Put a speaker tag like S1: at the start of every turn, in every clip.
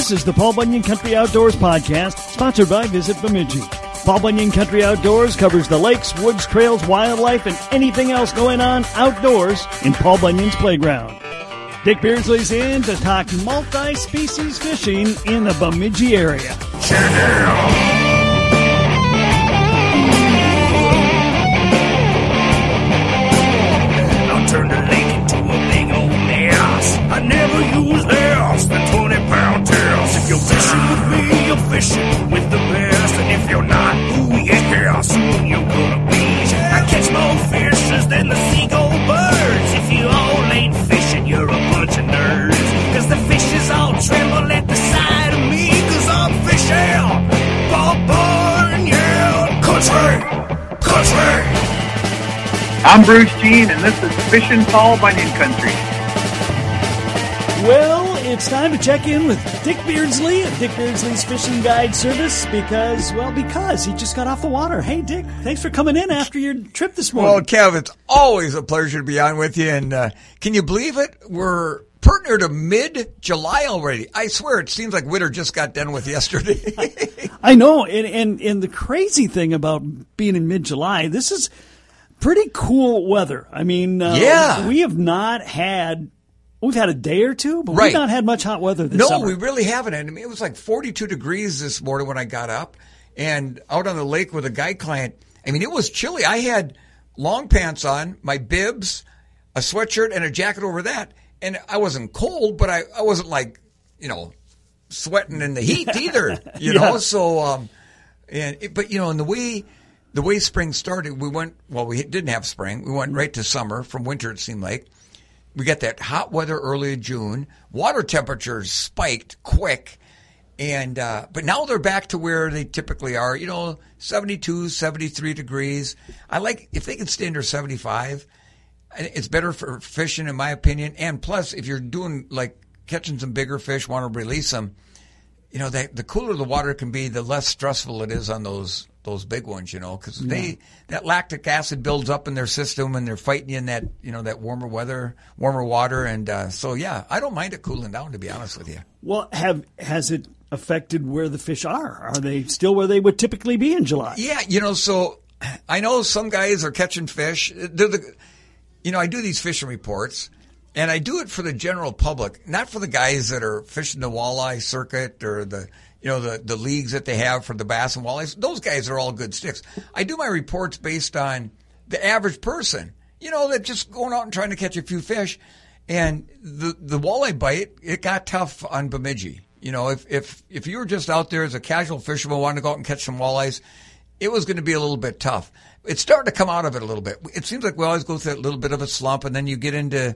S1: This is the Paul Bunyan Country Outdoors Podcast, sponsored by Visit Bemidji. Paul Bunyan Country Outdoors covers the lakes, woods, trails, wildlife, and anything else going on outdoors in Paul Bunyan's playground. Dick Beardsley's in to talk multi-species fishing in the Bemidji area.
S2: You're fishing with me, you're fishing with the best. And if you're not, ooh yeah, soon you're gonna be. I catch more fishes than the seagull birds. If you all ain't fishing, you're a bunch of nerds. Cause the fishes all tremble at the sight of me. Cause I'm fishing. Bob Bunyan. Country. Country.
S3: I'm Bruce Jean, and this is Fishing Paul Bunyan Country.
S1: Well, it's time to check in with Dick Beardsley of Dick Beardsley's Fishing Guide Service because, well, because he just got off the water. Hey, Dick, thanks for coming in after your trip this morning.
S4: Well, Kev, it's always a pleasure to be on with you. And uh, can you believe it? We're pretty near to mid July already. I swear it seems like winter just got done with yesterday.
S1: I know, and, and and the crazy thing about being in mid July, this is pretty cool weather. I mean, uh,
S4: Yeah.
S1: we have not had. We've had a day or two, but
S4: Right.
S1: we've not had much hot weather this summer.
S4: no,
S1: summer.
S4: we really haven't. And I mean, it was like 42 degrees this morning when I got up and out on the lake with a guy client. I mean, it was chilly. I had long pants on, my bibs, a sweatshirt, and a jacket over that. And I wasn't cold, but I, I wasn't like, you know, sweating in the heat either, you know?
S1: Yeah.
S4: So, um, and, it, but you know, in the way, the way spring started, we went, well, we didn't have spring. We went right to summer from winter, it seemed like. We got that hot weather early June. Water temperatures spiked quick. And, uh, but now they're back to where they typically are, you know, 72, 73 degrees. I like, if they can stay under 75, it's better for fishing, in my opinion. And plus, if you're doing like catching some bigger fish, want to release them, you know, the cooler the water can be, the less stressful it is on those those big ones. You know, because they that lactic acid builds up in their system, and they're fighting in that you know that warmer weather, warmer water, and uh, so yeah, I don't mind it cooling down. To be honest with you,
S1: well, have has it affected where the fish are? Are they still where they would typically be in July?
S4: Yeah, you know, so I know some guys are catching fish. They're the, you know, I do these fishing reports, and I do it for the general public, not for the guys that are fishing the walleye circuit or the, you know, the the leagues that they have for the bass and walleyes. Those guys are all good sticks. I do my reports based on the average person, you know, that just going out and trying to catch a few fish. And the the walleye bite, it got tough on Bemidji. You know, if if if you were just out there as a casual fisherman wanting to go out and catch some walleyes, it was going to be a little bit tough. It's starting to come out of it a little bit. It seems like we always go through that little bit of a slump, and then you get into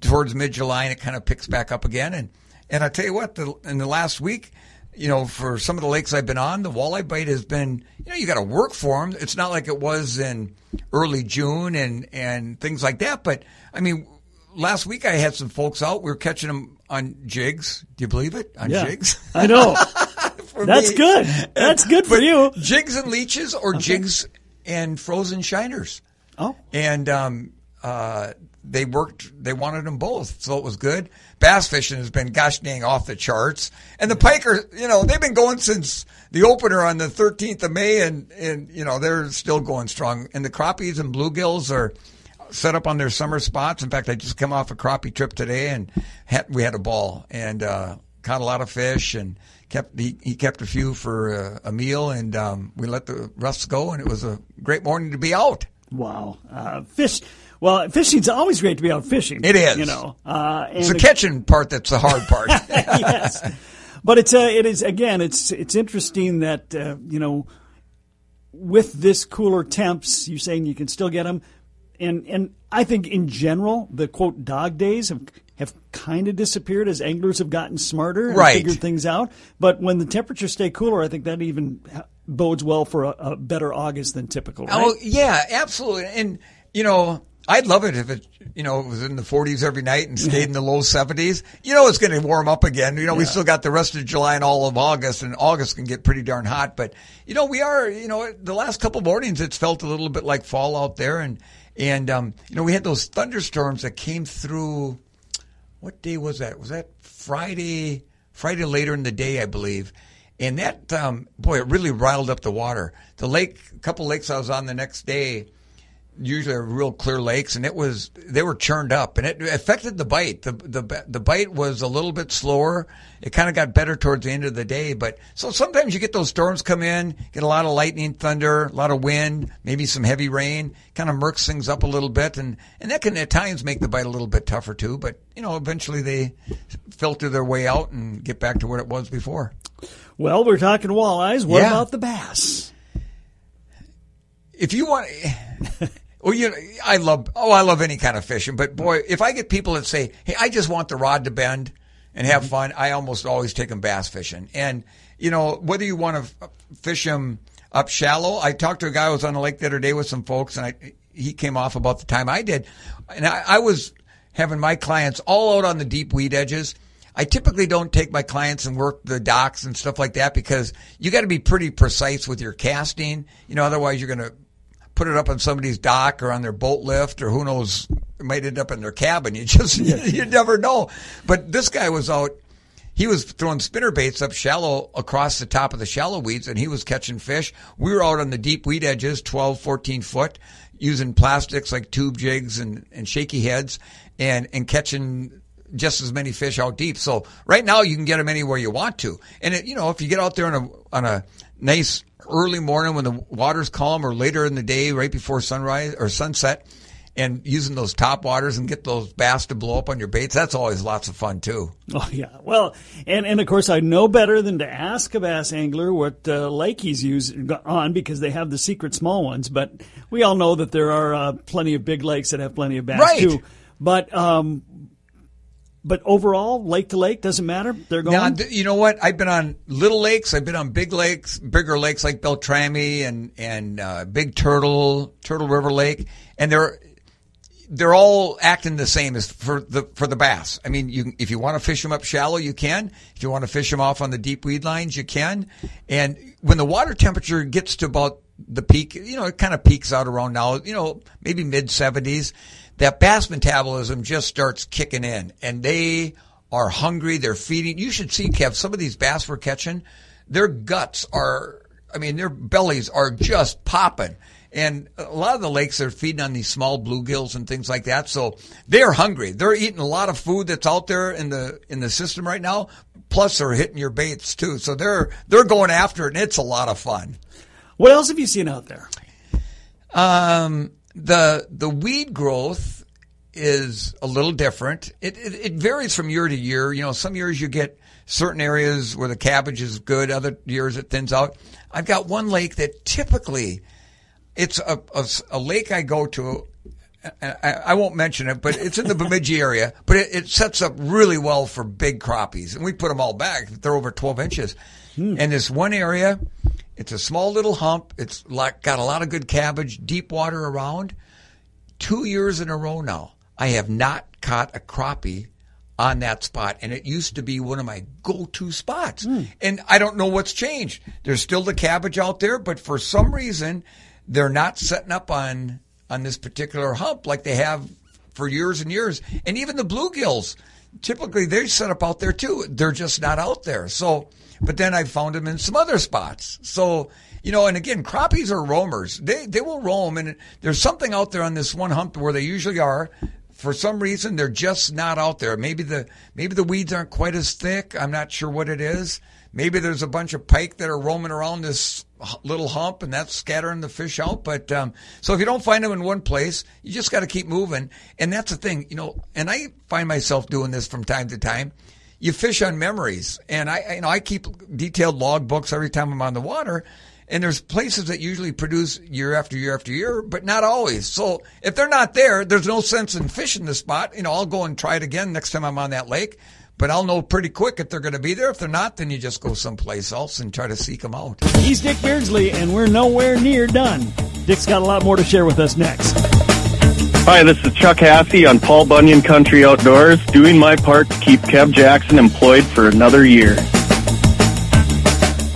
S4: towards mid July, and it kind of picks back up again. And and I tell you what, the, in the last week, you know, for some of the lakes I've been on, the walleye bite has been, you know, you got to work for them. It's not like it was in early June and and things like that. But I mean, last week I had some folks out. We were catching them on jigs. Do you believe it? On
S1: Yeah,
S4: jigs.
S1: I know. That's
S4: me.
S1: good. That's good for you.
S4: Jigs and leeches or jigs and frozen shiners.
S1: Oh,
S4: And um, uh, they worked, they wanted them both. So it was good. Bass fishing has been, gosh dang, off the charts. And the pike are, you know, they've been going since the opener on the 13th of May and, and, you know, they're still going strong. And the crappies and bluegills are set up on their summer spots. In fact, I just come off a crappie trip today and had, we had a ball and, uh, caught a lot of fish and kept, he, he kept a few for uh, a meal and, um, we let the rest go and it was a great morning to be out.
S1: wow. Uh, fish. Well, fishing's always great to be out fishing.
S4: It is.
S1: You know. Uh,
S4: It's the
S1: it-
S4: catching part that's the hard part.
S1: yes, but it's uh, it is again. It's it's interesting that uh, you know with this cooler temps, you're saying you can still get them, and and I think in general the quote dog days have have kind of disappeared as anglers have gotten smarter and
S4: Right.
S1: figured things out. But when the temperatures stay cooler, I think that even bodes well for a, a better August than typical. Right?
S4: Oh yeah, absolutely. And you know, I'd love it if it you know it was in the 40s every night and stayed in the low 70s. You know, it's going to warm up again. You know, we still got the rest of July and all of August, and August can get pretty darn hot. But you know, we are. You know, the last couple mornings it's felt a little bit like fall out there, and and um, you know we had those thunderstorms that came through. What day was that? Was that Friday? Friday later in the day, I believe. And that, um, boy, it really riled up the water. The lake, a couple lakes I was on the next day, usually are real clear lakes, and it was they were churned up, and it affected the bite. the the The bite was a little bit slower. It kind of got better towards the end of the day, but so sometimes you get those storms come in, get a lot of lightning, thunder, a lot of wind, maybe some heavy rain, kind of murks things up a little bit, and and that can at times make the bite a little bit tougher too. But you know, eventually they filter their way out and get back to what it was before.
S1: Well, we're talking walleyes. What
S4: Yeah.
S1: about the bass?
S4: if you want, well, you know, I love, oh, I love any kind of fishing, but boy, if I get people that say, hey, I just want the rod to bend and have mm-hmm. fun, I almost always take them bass fishing. And, you know, whether you want to fish them up shallow, I talked to a guy who was on the lake the other day with some folks and I, he came off about the time I did. And I, I was having my clients all out on the deep weed edges. I typically don't take my clients and work the docks and stuff like that because you got to be pretty precise with your casting. You know, otherwise you're going to put it up on somebody's dock or on their boat lift or who knows, it might end up in their cabin. You just, you never know. But this guy was out, he was throwing spinner baits up shallow across the top of the shallow weeds and he was catching fish. We were out on the deep weed edges, 12, 14 foot, using plastics like tube jigs and, and shaky heads and, and catching just as many fish out deep. So right now you can get them anywhere you want to. And it, you know, if you get out there on a, on a nice early morning when the water's calm or later in the day, right before sunrise or sunset and using those top waters and get those bass to blow up on your baits, that's always lots of fun too.
S1: Oh yeah, well, and and of course I know better than to ask a bass angler what uh, lake he's used on because they have the secret small ones. But we all know that there are uh, plenty of big lakes that have plenty of bass
S4: Right.
S1: too. But um, but overall, lake to lake doesn't matter. They're going.
S4: Now, you know what? I've been on little lakes. I've been on big lakes, bigger lakes like Beltrami and and uh, Big Turtle, Turtle River Lake, and they're they're all acting the same as for the for the bass. I mean, you if you want to fish them up shallow, you can. If you want to fish them off on the deep weed lines, you can. And when the water temperature gets to about the peak, you know, it kind of peaks out around now, you know, maybe mid 70s. That bass metabolism just starts kicking in, and they are hungry. They're feeding. You should see, Kev, some of these bass we're catching, their guts are, I mean, their bellies are just popping. And a lot of the lakes are feeding on these small bluegills and things like that. So they're hungry. They're eating a lot of food that's out there in the in the system right now. Plus, they're hitting your baits too. So they're they're going after it, and it's a lot of fun.
S1: what else have you seen out there?
S4: Um, the the weed growth is a little different. It, it it varies from year to year. You know, some years you get certain areas where the cabbage is good. Other years it thins out. I've got one lake that typically it's a, a, a lake I go to. I, I won't mention it, but it's in the Bemidji area. But it, it sets up really well for big crappies, and we put them all back. They're over twelve inches. Hmm. And this one area, it's a small little hump. It's like got a lot of good cabbage, deep water around. Two years in a row now, I have not caught a crappie on that spot, and it used to be one of my go-to spots. Hmm. And I don't know what's changed. There's still the cabbage out there, but for some reason, they're not setting up on on this particular hump like they have for years and years. And even the bluegills, typically they set up out there too. They're just not out there. So, but then I found them in some other spots. So, you know, and again, crappies are roamers. They they will roam, and there's something out there on this one hump where they usually are. For some reason, they're just not out there. Maybe the maybe the weeds aren't quite as thick. I'm not sure what it is. Maybe there's a bunch of pike that are roaming around this little hump, and that's scattering the fish out. But um, so if you don't find them in one place, you just got to keep moving. And that's the thing, you know. And I find myself doing this from time to time you fish on memories, and I, you know, I keep detailed log books every time I'm on the water. And there's places that usually produce year after year after year, but not always. So if they're not there, there's no sense in fishing the spot. You know, I'll go and try it again next time I'm on that lake, but I'll know pretty quick if they're going to be there. If they're not, then you just go someplace else and try to seek them out.
S1: He's Dick Beardsley, and we're nowhere near done. Dick's got a lot more to share with us next.
S5: Hi, this is Chuck Haffey on Paul Bunyan Country Outdoors, doing my part to keep Kev Jackson employed for another year.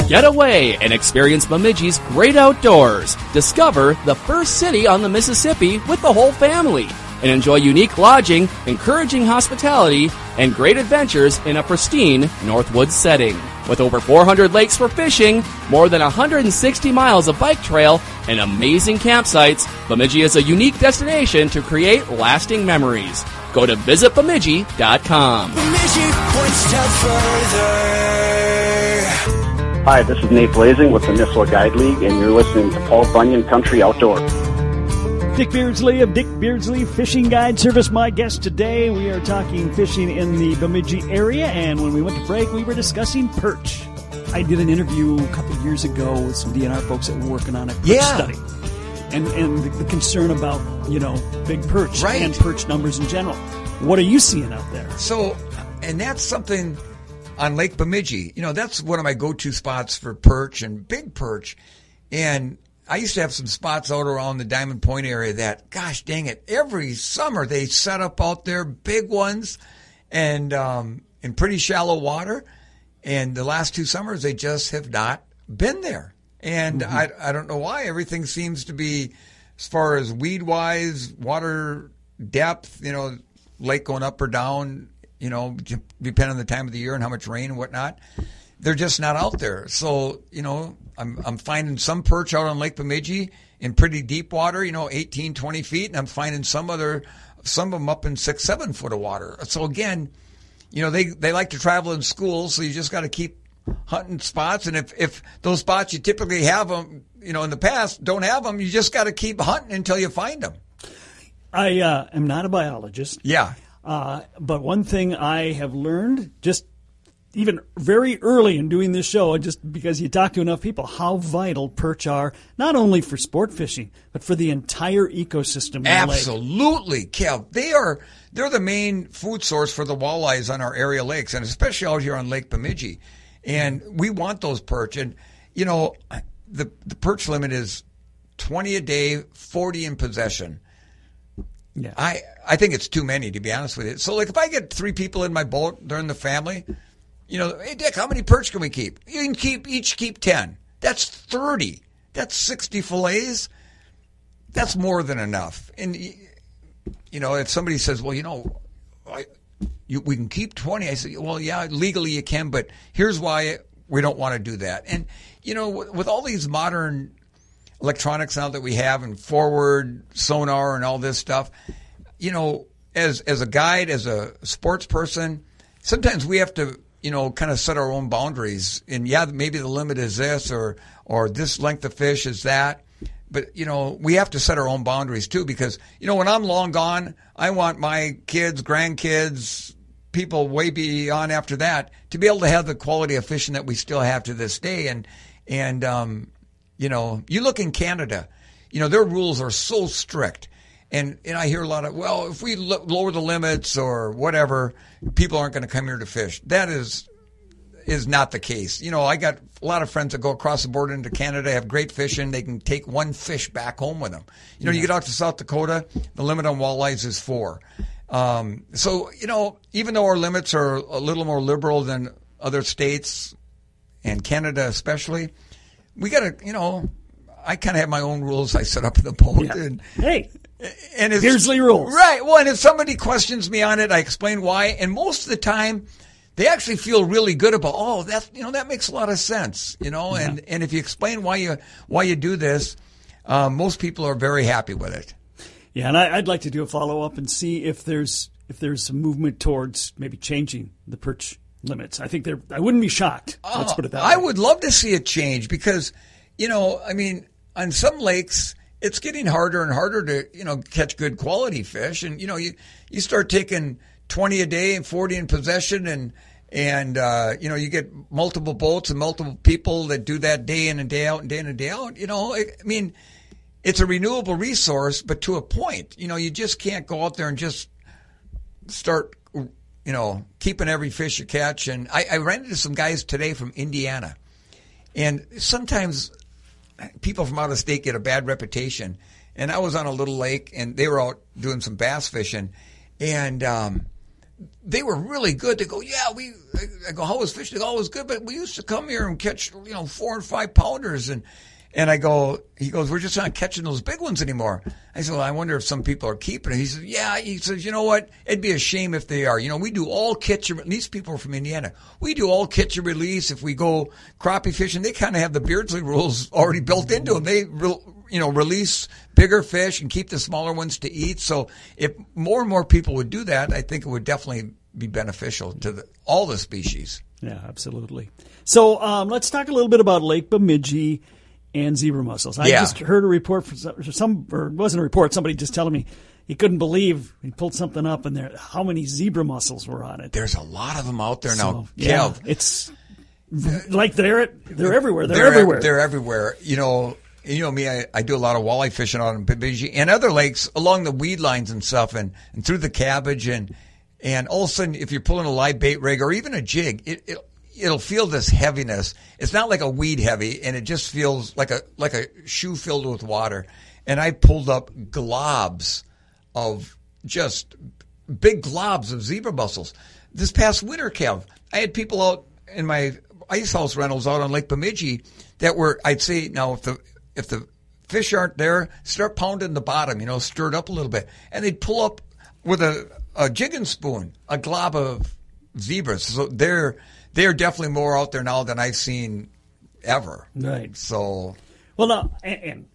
S6: Get away and experience Bemidji's great outdoors. Discover the first city on the Mississippi with the whole family. and enjoy unique lodging, encouraging hospitality, and great adventures in a pristine Northwoods setting. With over 400 lakes for fishing, more than 160 miles of bike trail, and amazing campsites, Bemidji is a unique destination to create lasting memories. Go to visitbemidji.com.
S7: Hi, this is Nate Blazing with the Nisswa Guide League, and you're listening to Paul Bunyan Country Outdoors.
S1: Dick Beardsley of Dick Beardsley Fishing Guide Service, my guest today. We are talking fishing in the Bemidji area, and when we went to break, we were discussing perch. I did an interview a couple years ago with some DNR folks that were working on a perch
S4: Yeah.
S1: study. And, and the, the concern about, you know, big perch
S4: Right.
S1: and perch numbers in general. What are you seeing out there?
S4: So, and that's something on Lake Bemidji. You know, that's one of my go-to spots for perch and big perch. And I used to have some spots out around the Diamond Point area that, gosh dang it, every summer they set up out there big ones and um, in pretty shallow water. And the last two summers they just have not been there. And I, I don't know why. Everything seems to be, as far as weed wise, water depth, you know, lake going up or down, you know, depending on the time of the year and how much rain and whatnot. They're just not out there. So, you know, I'm, I'm finding some perch out on Lake Bemidji in pretty deep water, you know, 18, 20 feet. And I'm finding some other, some of them up in six, seven foot of water. So again, you know, they, they like to travel in schools. So you just got to keep hunting spots. And if, if those spots you typically have them, you know, in the past don't have them, you just got to keep hunting until you find them.
S1: I uh, am not a biologist.
S4: Yeah.
S1: Uh, but one thing I have learned just even very early in doing this show, just because you talk to enough people, how vital perch are, not only for sport fishing, but for the entire ecosystem.
S4: Absolutely, Kev. They are they're the main food source for the walleyes on our area lakes, and especially out here on Lake Bemidji. And we want those perch. And you know, the the perch limit is twenty a day, forty in possession.
S1: Yeah.
S4: I I think it's too many to be honest with you. So like if I get three people in my boat during the family, you know, hey Dick, how many perch can we keep? You can keep each keep ten. That's thirty. That's sixty fillets. That's more than enough. And you know, if somebody says, "Well, you know, I, you, we can keep 20. I say, "Well, yeah, legally you can, but here's why we don't want to do that." And you know, with, with all these modern electronics now that we have and forward sonar and all this stuff, you know, as as a guide, as a sports person, sometimes we have to, you know, kind of set our own boundaries. And yeah, maybe the limit is this or or this length of fish is that. But you know, we have to set our own boundaries too because you know, when I'm long gone, I want my kids, grandkids, people way beyond after that to be able to have the quality of fishing that we still have to this day. And and um, you know, you look in Canada, you know, their rules are so strict. And, and I hear a lot of, well, if we lo- lower the limits or whatever, people aren't going to come here to fish. That is, is not the case. You know, I got a lot of friends that go across the border into Canada, have great fishing. They can take one fish back home with them. You know, you get out to South Dakota, the limit on walleyes is four. Um, so, you know, even though our limits are a little more liberal than other states and Canada especially, we got to, you know, I kind of have my own rules I set up in the boat. And,
S1: Hey,
S4: and it's,
S1: Beardsley rules.
S4: Right. Well, and if somebody questions me on it, I explain why. And most of the time, they actually feel really good about, oh, that, you know, that makes a lot of sense, you know, and, and if you explain why you, why you do this, um, most people are very happy with it.
S1: Yeah, and I, I'd like to do a follow up and see if there's if there's some movement towards maybe changing the perch limits. I think there. I wouldn't be shocked. Let's put it that
S4: I
S1: way.
S4: would love to see it change because, you know, I mean, on some lakes, it's getting harder and harder to, you know, catch good quality fish. And, you know, you, you start taking 20 a day and 40 in possession and, and, uh, you know, you get multiple boats and multiple people that do that day in and day out and day in and day out. You know, I, I mean, it's a renewable resource, but to a point, you know, you just can't go out there and just start, you know, keeping every fish you catch. And I, I ran into some guys today from Indiana, and sometimes people from out of state get a bad reputation. And I was on a little lake, and they were out doing some bass fishing, and um, they were really good. They go, yeah, we. I go, how was fishing? They go, oh, it was good, but we used to come here and catch, you know, four and five pounders, and And I go, he goes, we're just not catching those big ones anymore. I said, well, I wonder if some people are keeping it. He says, yeah. He says, you know what? It'd be a shame if they are. You know, we do all catch and these people are from Indiana. We do all catch and release. If we go crappie fishing, they kind of have the Beardsley rules already built into them. They, you know, release bigger fish and keep the smaller ones to eat. So if more and more people would do that, I think it would definitely be beneficial to the, all the species.
S1: Yeah, absolutely. So um, let's talk a little bit about Lake Bemidji and zebra mussels. I
S4: Yeah.
S1: just heard a report from some, or it wasn't a report, somebody just telling me he couldn't believe he pulled something up and there how many zebra mussels were on it.
S4: There's a lot of them out there
S1: So,
S4: now.
S1: yeah,
S4: Kev,
S1: it's like they're they're everywhere. They're,
S4: they're
S1: everywhere.
S4: They're everywhere. You know, you know me. I, I do a lot of walleye fishing out in Bemidji and other lakes along the weed lines and stuff, and, and through the cabbage and and all of a sudden, if you're pulling a live bait rig or even a jig, it, it it'll feel this heaviness. It's not like a weed heavy, and it just feels like a like a shoe filled with water. And I pulled up globs of just big globs of zebra mussels. This past winter, Kev, I had people out in my ice house rentals out on Lake Bemidji that were, I'd say, now if the if the fish aren't there, start pounding the bottom, you know, stir it up a little bit, and they'd pull up with a a jigging spoon a glob of zebras. So they're they're definitely more out there now than I've seen ever.
S1: Right.
S4: So
S1: Well, no, and, and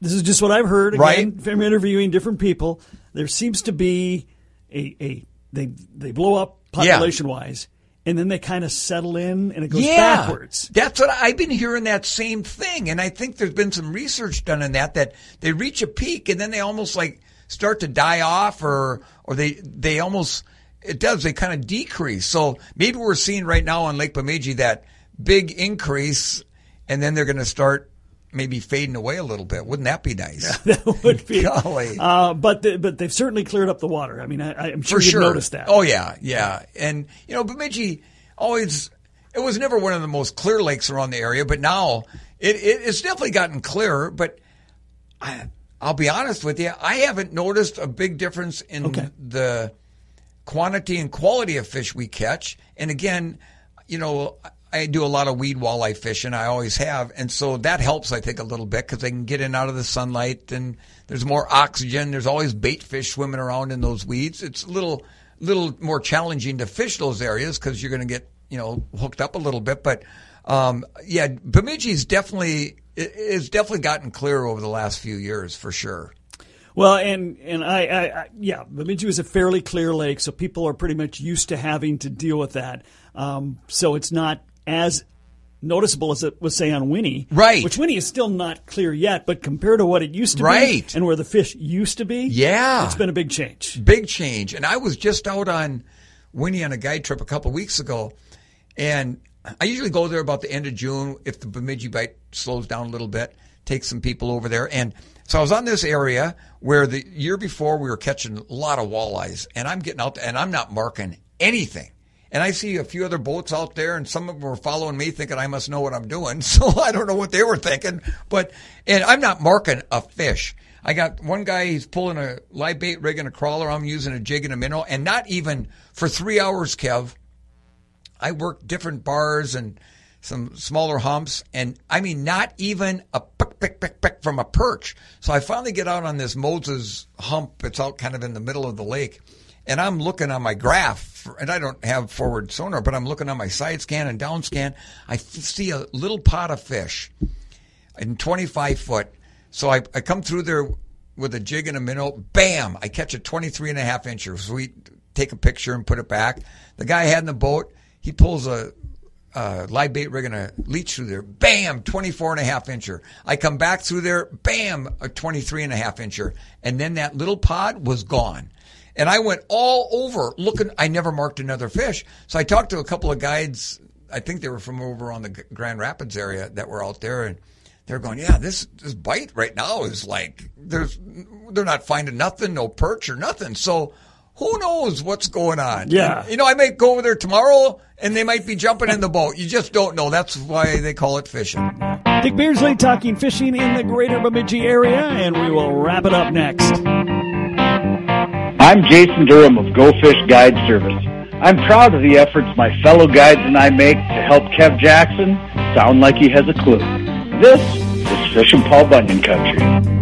S1: this is just what I've heard. Again,
S4: Right.
S1: From interviewing different people, there seems to be a, a they they blow up population wise, and then they kind of settle in, and it goes backwards.
S4: That's what I've been hearing that same thing. And I think there's been some research done on that, that they reach a peak and then they almost like start to die off or, or they, they almost, it does, they kind of decrease. So maybe we're seeing right now on Lake Bemidji that big increase and then they're going to start maybe fading away a little bit. Wouldn't that be nice?
S1: That would be.
S4: Golly.
S1: Uh, but the, but they've certainly cleared up the water. I mean, I, I'm sure
S4: for
S1: you've
S4: sure.
S1: noticed that.
S4: Oh yeah, yeah. And you know, Bemidji always it was never one of the most clear lakes around the area, but now it, it it's definitely gotten clearer. But I, I'll be honest with you, I haven't noticed a big difference in
S1: Okay.
S4: the quantity and quality of fish we catch. And again, you know, I do a lot of weed walleye fishing. I always have, and so that helps. I think a little bit because they can get in out of the sunlight, and there's more oxygen. There's always bait fish swimming around in those weeds. It's a little, little more challenging to fish those areas because you're going to get, you know, hooked up a little bit. But um, yeah, Bemidji's definitely it- it's definitely gotten clearer over the last few years for sure.
S1: Well, and and I, I, I yeah, Bemidji is a fairly clear lake, so people are pretty much used to having to deal with that. Um, so it's not as noticeable as it was, say, on Winnie,
S4: Right.
S1: Which Winnie is still not clear yet, but compared to what it used to
S4: Right.
S1: be and where the fish used to be,
S4: Yeah.
S1: it's been a big change.
S4: big change. And I was just out on Winnie on a guide trip a couple weeks ago, and I usually go there about the end of June if the Bemidji bite slows down a little bit. Take some people over there, and so I was on this area where the year before we were catching a lot of walleyes, and I'm getting out there, and I'm not marking anything. And I see a few other boats out there, and some of them were following me, thinking I must know what I'm doing. So I don't know what they were thinking, but and I'm not marking a fish. I got one guy, he's pulling a live bait rig and a crawler. I'm using a jig and a minnow, and not even for three hours, Kev. I worked different bars and some smaller humps, and I mean, not even a pick, pick, pick, pick from a perch. So I finally get out on this Moses hump. It's out kind of in the middle of the lake, and I'm looking on my graph, and I don't have forward sonar, but I'm looking on my side scan and down scan. I f- see a little pot of fish in 25 foot. So I, I come through there with a jig and a minnow. Bam! I catch a 23 and a half incher. So we take a picture and put it back. The guy had in the boat, he pulls a, a live bait rig and a leech through there. Bam! 24 and a half incher. I come back through there. Bam! A 23 and a half incher. And then that little pod was gone. And I went all over looking. I never marked another fish. So I talked to a couple of guides. I think they were from over on the Grand Rapids area that were out there, and they're going, "Yeah, this this bite right now is like there's they're not finding nothing, no perch or nothing." So who knows what's going on?
S1: Yeah.
S4: And, you know, I might go over there tomorrow, and they might be jumping in the boat. You just don't know. That's why they call it fishing.
S1: Dick Beardsley talking fishing in the greater Bemidji area, and we will wrap it up next.
S3: I'm Jason Durham of Go Fish Guide Service. I'm proud of the efforts my fellow guides and I make to help Kev Jackson sound like he has a clue. This
S7: It's fishing Paul Bunyan country.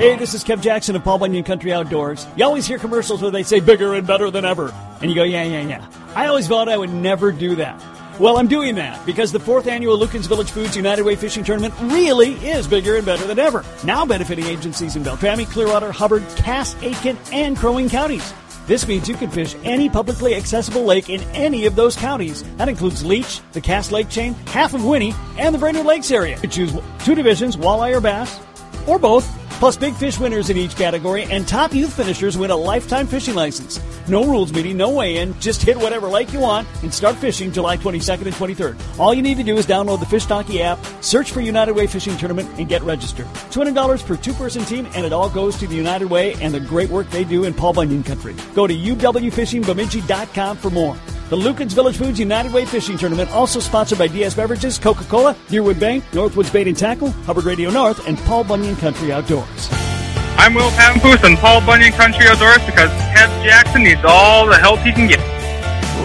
S1: Hey, this is Kev Jackson of Paul Bunyan Country Outdoors. You always hear commercials where they say bigger and better than ever. And you go, yeah, yeah, yeah. I always thought I would never do that. Well, I'm doing that because the fourth annual Lueken's Village Foods United Way Fishing Tournament really is bigger and better than ever. Now benefiting agencies in Beltrami, Clearwater, Hubbard, Cass, Aitkin, and Crow Wing counties. This means you can fish any publicly accessible lake in any of those counties. That includes Leech, the Cass Lake chain, half of Winnie, and the Brainerd Lakes area. You choose two divisions, walleye or bass, or both. Plus, big fish winners in each category, and top youth finishers win a lifetime fishing license. No rules meeting, no weigh in. Just hit whatever lake you want and start fishing July 22nd and 23rd. All you need to do is download the Fish Donkey app, search for United Way Fishing Tournament, and get registered. $200 per two person team, and it all goes to the United Way and the great work they do in Paul Bunyan Country. Go to uwfishingbemidji.com for more. The Lueken's Village Foods United Way Fishing Tournament, also sponsored by DS Beverages, Coca Cola, Deerwood Bank, Northwoods Bait and Tackle, Hubbard Radio North, and Paul Bunyan Country Outdoors.
S3: I'm Will Pampoose and Paul Bunyan Country Outdoors because Kev Jackson needs all the help he can get.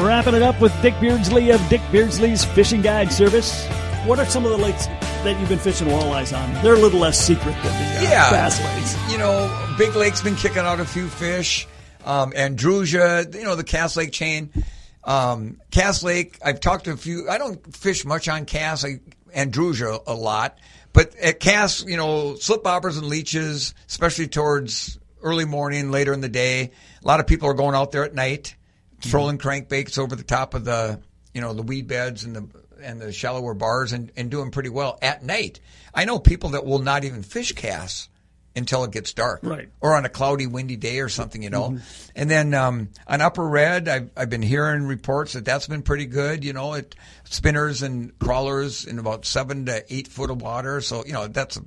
S1: Wrapping it up with Dick Beardsley of Dick Beardsley's Fishing Guide Service. What are some of the lakes that you've been fishing walleyes on? They're a little less secret than the uh,
S4: yeah,
S1: bass lakes.
S4: You know, Big Lake's been kicking out a few fish. Um, Andrusia, you know, the Cass Lake chain. Um, Cass Lake, I've talked to a few. I don't fish much on Cass. I Andrusia a lot, but at casts, you know, slip bobbers and leeches, especially towards early morning, later in the day. A lot of people are going out there at night, mm-hmm. trolling crankbaits over the top of the, you know, the weed beds and the and the shallower bars and, and doing pretty well at night. I know people that will not even fish Cass until it gets dark,
S1: Right.
S4: Or on a cloudy, windy day or something, you know. And then um, on Upper Red, I've I've been hearing reports that that's been pretty good. You know, it spinners and crawlers in about seven to eight foot of water. So you know that's a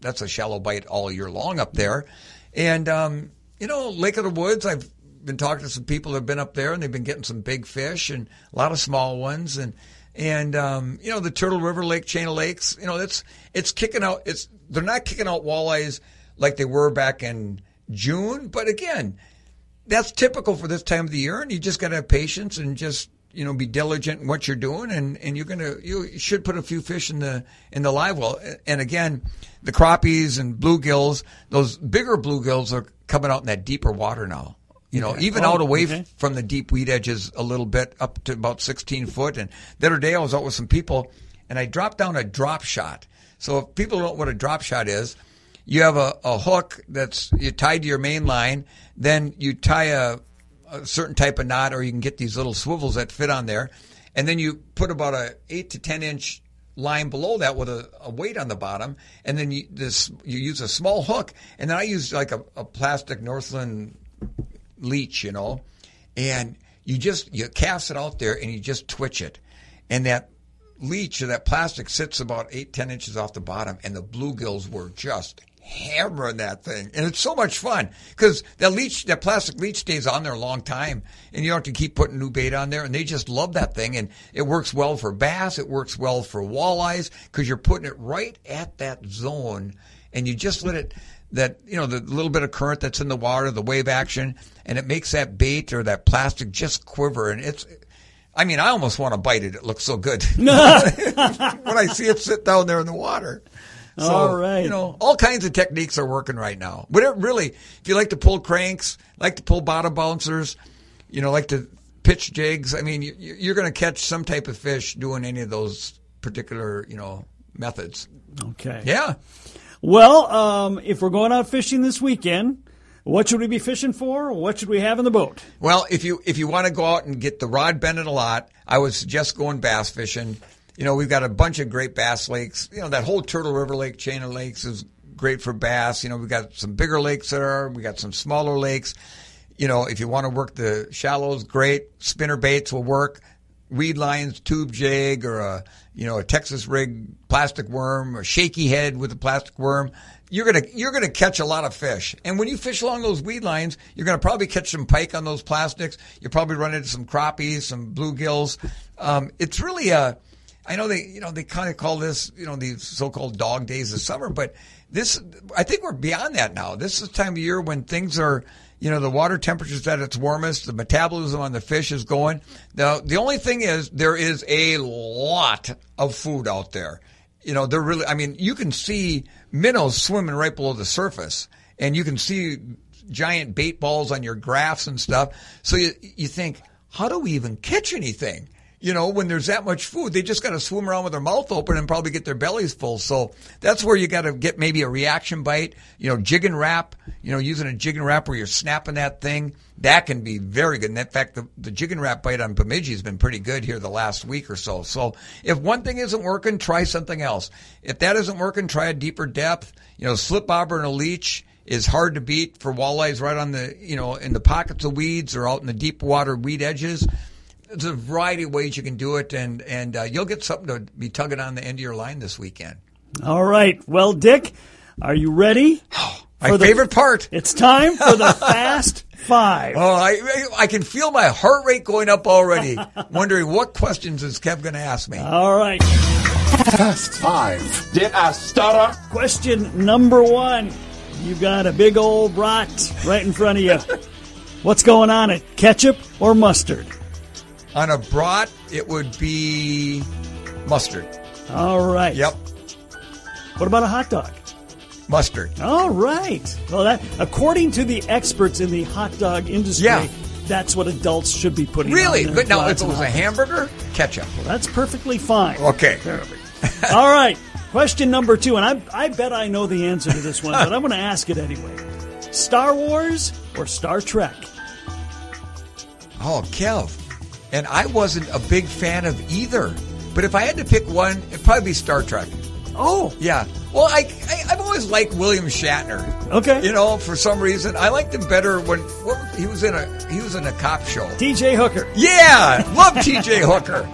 S4: that's a shallow bite all year long up there. And um, you know, Lake of the Woods, I've been talking to some people that have been up there and they've been getting some big fish and a lot of small ones and and um, you know the Turtle River Lake chain of lakes. You know, it's it's kicking out. It's they're not kicking out walleyes like they were back in June, but again, that's typical for this time of the year, and you just got to have patience and just you know be diligent in what you're doing, and and you're gonna you should put a few fish in the in the live well. And again, the crappies and bluegills, those bigger bluegills are coming out in that deeper water now. You know, even
S1: Oh,
S4: out away
S1: okay.
S4: from the deep weed edges a little bit, up to about 16 foot. And the other day I was out with some people, and I dropped down a drop shot. So if people don't know what a drop shot is, you have a, a hook that's you tied to your main line, then you tie a, a certain type of knot, or you can get these little swivels that fit on there, and then you put about a eight to ten inch line below that with a, a weight on the bottom, and then you this you use a small hook, and then I use like a, a plastic Northland leech, you know, and you just you cast it out there and you just twitch it, and that leech or that plastic sits about eight ten inches off the bottom, and the bluegills were just hammering that thing, and it's so much fun because that leech, that plastic leech, stays on there a long time, and you don't have to keep putting new bait on there, and they just love that thing, and it works well for bass, it works well for walleyes because you're putting it right at that zone, and you just let it that you know the little bit of current that's in the water, the wave action, and it makes that bait or that plastic just quiver, and it's. I mean, I almost want to bite it. It looks so good when I see it sit down there in the water. So,
S1: All right.
S4: you know, all kinds of techniques are working right now. But really, if you like to pull cranks, like to pull bottom bouncers, you know, like to pitch jigs, I mean, you, you're going to catch some type of fish doing any of those particular, you know, methods.
S1: Okay.
S4: Yeah.
S1: Well, um, if we're going out fishing this weekend, what should we be fishing for? What should we have in the boat?
S4: Well, if you if you want to go out and get the rod bended a lot, I would suggest going bass fishing. You know, we've got a bunch of great bass lakes. You know, that whole Turtle River Lake chain of lakes is great for bass. You know, we've got some bigger lakes there. We got some smaller lakes. You know, if you want to work the shallows, great. Spinner baits will work. Weed lines, tube jig, or a you know a Texas rig plastic worm, or shaky head with a plastic worm. You're gonna you're gonna catch a lot of fish. And when you fish along those weed lines, you're gonna probably catch some pike on those plastics. You'll probably run into some crappies, some bluegills. Um, it's really a I know they, you know, they kind of call this, you know, these so-called dog days of summer, but this, I think we're beyond that now. This is the time of year when things are, you know, the water temperature's at its warmest, the metabolism on the fish is going. Now, the only thing is there is a lot of food out there. you know, they're really. I mean, you can see minnows swimming right below the surface, and you can see giant bait balls on your graphs and stuff. So you you think, how do we even catch anything? You know, when there's that much food, they just got to swim around with their mouth open and probably get their bellies full. So that's where you got to get maybe a reaction bite. You know, Jigging Rap. You know, using a Jigging Rap where you're snapping that thing. That can be very good. And in fact, the, the Jigging Rap bite on Bemidji has been pretty good here the last week or so. So if one thing isn't working, try something else. If that isn't working, try a deeper depth. You know, slip bobber and a leech is hard to beat for walleyes right on the, you know, in the pockets of weeds or out in the deep water weed edges. There's a variety of ways you can do it, and and uh, you'll get something to be tugging on the end of your line this weekend.
S1: All right. Well, Dick, are you ready?
S4: My
S1: For the-
S4: favorite part.
S1: It's time for the Fast Five.
S4: Oh, I I can feel my heart rate going up already. wondering what questions is Kev going to ask me.
S1: All right.
S8: Fast Five. Did I stutter?
S1: Question number one. You've got a big old brat right in front of you. What's going on it? Ketchup or mustard?
S4: On a brat, it would be mustard.
S1: All right.
S4: Yep,
S1: What about a hot dog?
S4: mustard.
S1: All right. Well, that according to the experts in the hot dog industry,
S4: Yeah.
S1: that's what adults should be putting.
S4: Really? But now, if it was a hamburger, ketchup.
S1: Well, that's perfectly fine.
S4: Okay.
S1: All right. Question number two, and I, I bet I know the answer to this one, but I'm going to ask it anyway. Star Wars or Star Trek?
S4: Oh, Kev. And I wasn't a big fan of either. But if I had to pick one, it'd probably be Star Trek.
S1: Oh,
S4: Yeah. Well, I, I I've always liked William Shatner.
S1: okay.
S4: You know, for some reason, I liked him better when what, he was in a he was in a cop show.
S1: TJ Hooker.
S4: Yeah, love T.J. Hooker,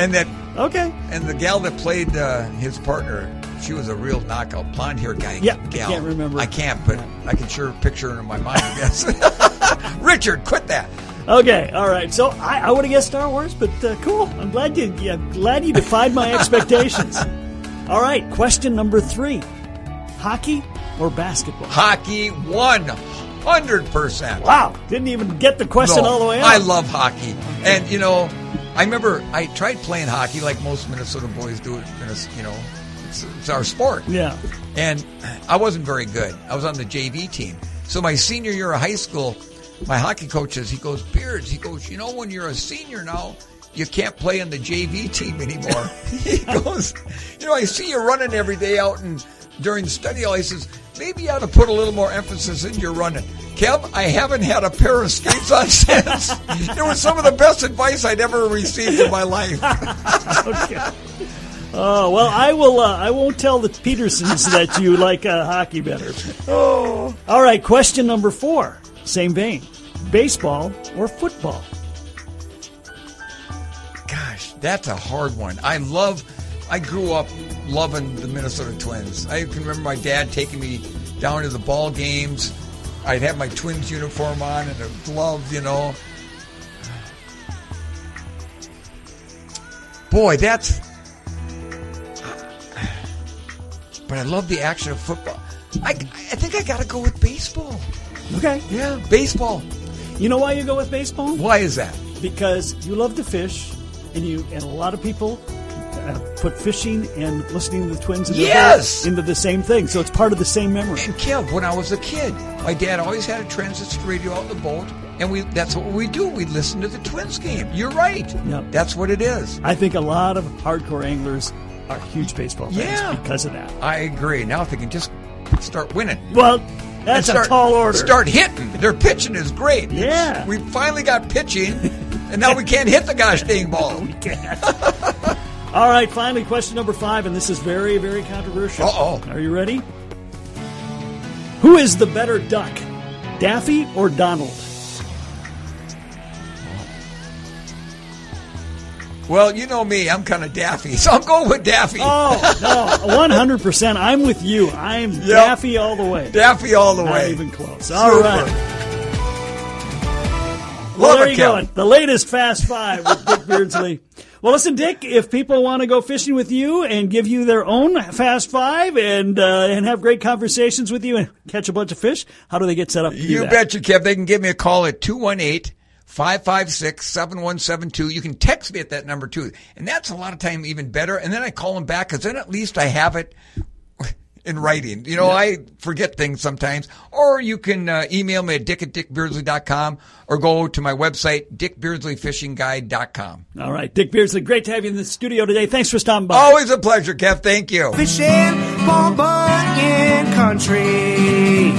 S4: and that
S1: Okay.
S4: and the gal that played uh, his partner, she was a real knockout, blonde hair guy.
S1: Yeah, I can't remember.
S4: I can't, but I can sure picture her in my mind. I guess. Richard, quit that.
S1: Okay. All right. So I, I would have guessed Star Wars, but uh, cool. I'm glad you yeah, glad you defied my expectations. All right. Question number three: Hockey or basketball?
S4: Hockey, one hundred percent.
S1: Wow. Didn't even get the question all the way out.
S4: I love hockey, and you know, I remember I tried playing hockey like most Minnesota boys do. It, you know, it's, it's our sport.
S1: Yeah.
S4: and I wasn't very good. I was on the JV team. So my senior year of high school, my hockey coach says, he goes, Beards, he goes, you know, when you're a senior now, you can't play in the JV team anymore. he goes, you know, I see you running every day out and during study hall. He says, maybe you ought to put a little more emphasis in your running. Kev, I haven't had a pair of skates on since. it was some of the best advice I'd ever received in my life.
S1: Okay. Oh well, I will. Uh, I won't tell the Petersons that you like uh, hockey better. Oh. All right. Question number four. Same vein. Baseball or football?
S4: Gosh, that's a hard one. I love. I grew up loving the Minnesota Twins. I can remember my dad taking me down to the ball games. I'd have my Twins uniform on and a glove, you know. Boy, that's. But I love the action of football. I, I think I got to go with baseball.
S1: Okay.
S4: Yeah, baseball.
S1: You know why you go with baseball?
S4: Why is that?
S1: Because you love to fish, and you and a lot of people uh, put fishing and listening to the Twins into,
S4: Yes!
S1: the, into the same thing. So it's part of the same memory.
S4: And Kev, when I was a kid, my dad always had a transistor radio out in the boat, and we that's what we do. We listen to the Twins game. You're right.
S1: Yep.
S4: That's what it is.
S1: I think a lot of hardcore anglers are huge baseball fans
S4: Yeah.
S1: because of that.
S4: I agree. Now if they can just start winning.
S1: Well, that's
S4: start,
S1: a tall order.
S4: Start hitting. Their pitching is great.
S1: Yeah.
S4: We finally got pitching, and now we can't hit the gosh dang ball.
S1: All right, finally, question number five, and this is very, very controversial.
S4: Uh-oh.
S1: Are you ready? Who is the better duck, Daffy or Donald?
S4: Well, you know me. I'm kind of daffy, so I'm going with Daffy.
S1: Oh, no, 100%. I'm with you. I'm Daffy all the way.
S4: Daffy all the
S1: Not
S4: way.
S1: even close. All
S4: Super.
S1: right.
S4: Love
S1: Well, there
S4: it,
S1: you
S4: Kevin.
S1: go. The latest Fast Five with Dick Beardsley. Well, listen, Dick. If people want to go fishing with you and give you their own Fast Five and uh, and have great conversations with you and catch a bunch of fish, how do they get set up? To do
S4: You
S1: that?
S4: betcha, Kev. They can give me a call at 218 556-7172. You can text me at that number too. And that's a lot of time even better. And then I call them back because then at least I have it in writing. You know, I forget things sometimes. Or you can uh, email me at dick at dickbeardsley.com or go to my website, dickbeardsleyfishingguide.com.
S1: All right, Dick Beardsley, great to have you in the studio today. Thanks for stopping by.
S4: Always a pleasure, Kev. Thank you.
S2: Fishing Paul Bunyan Country.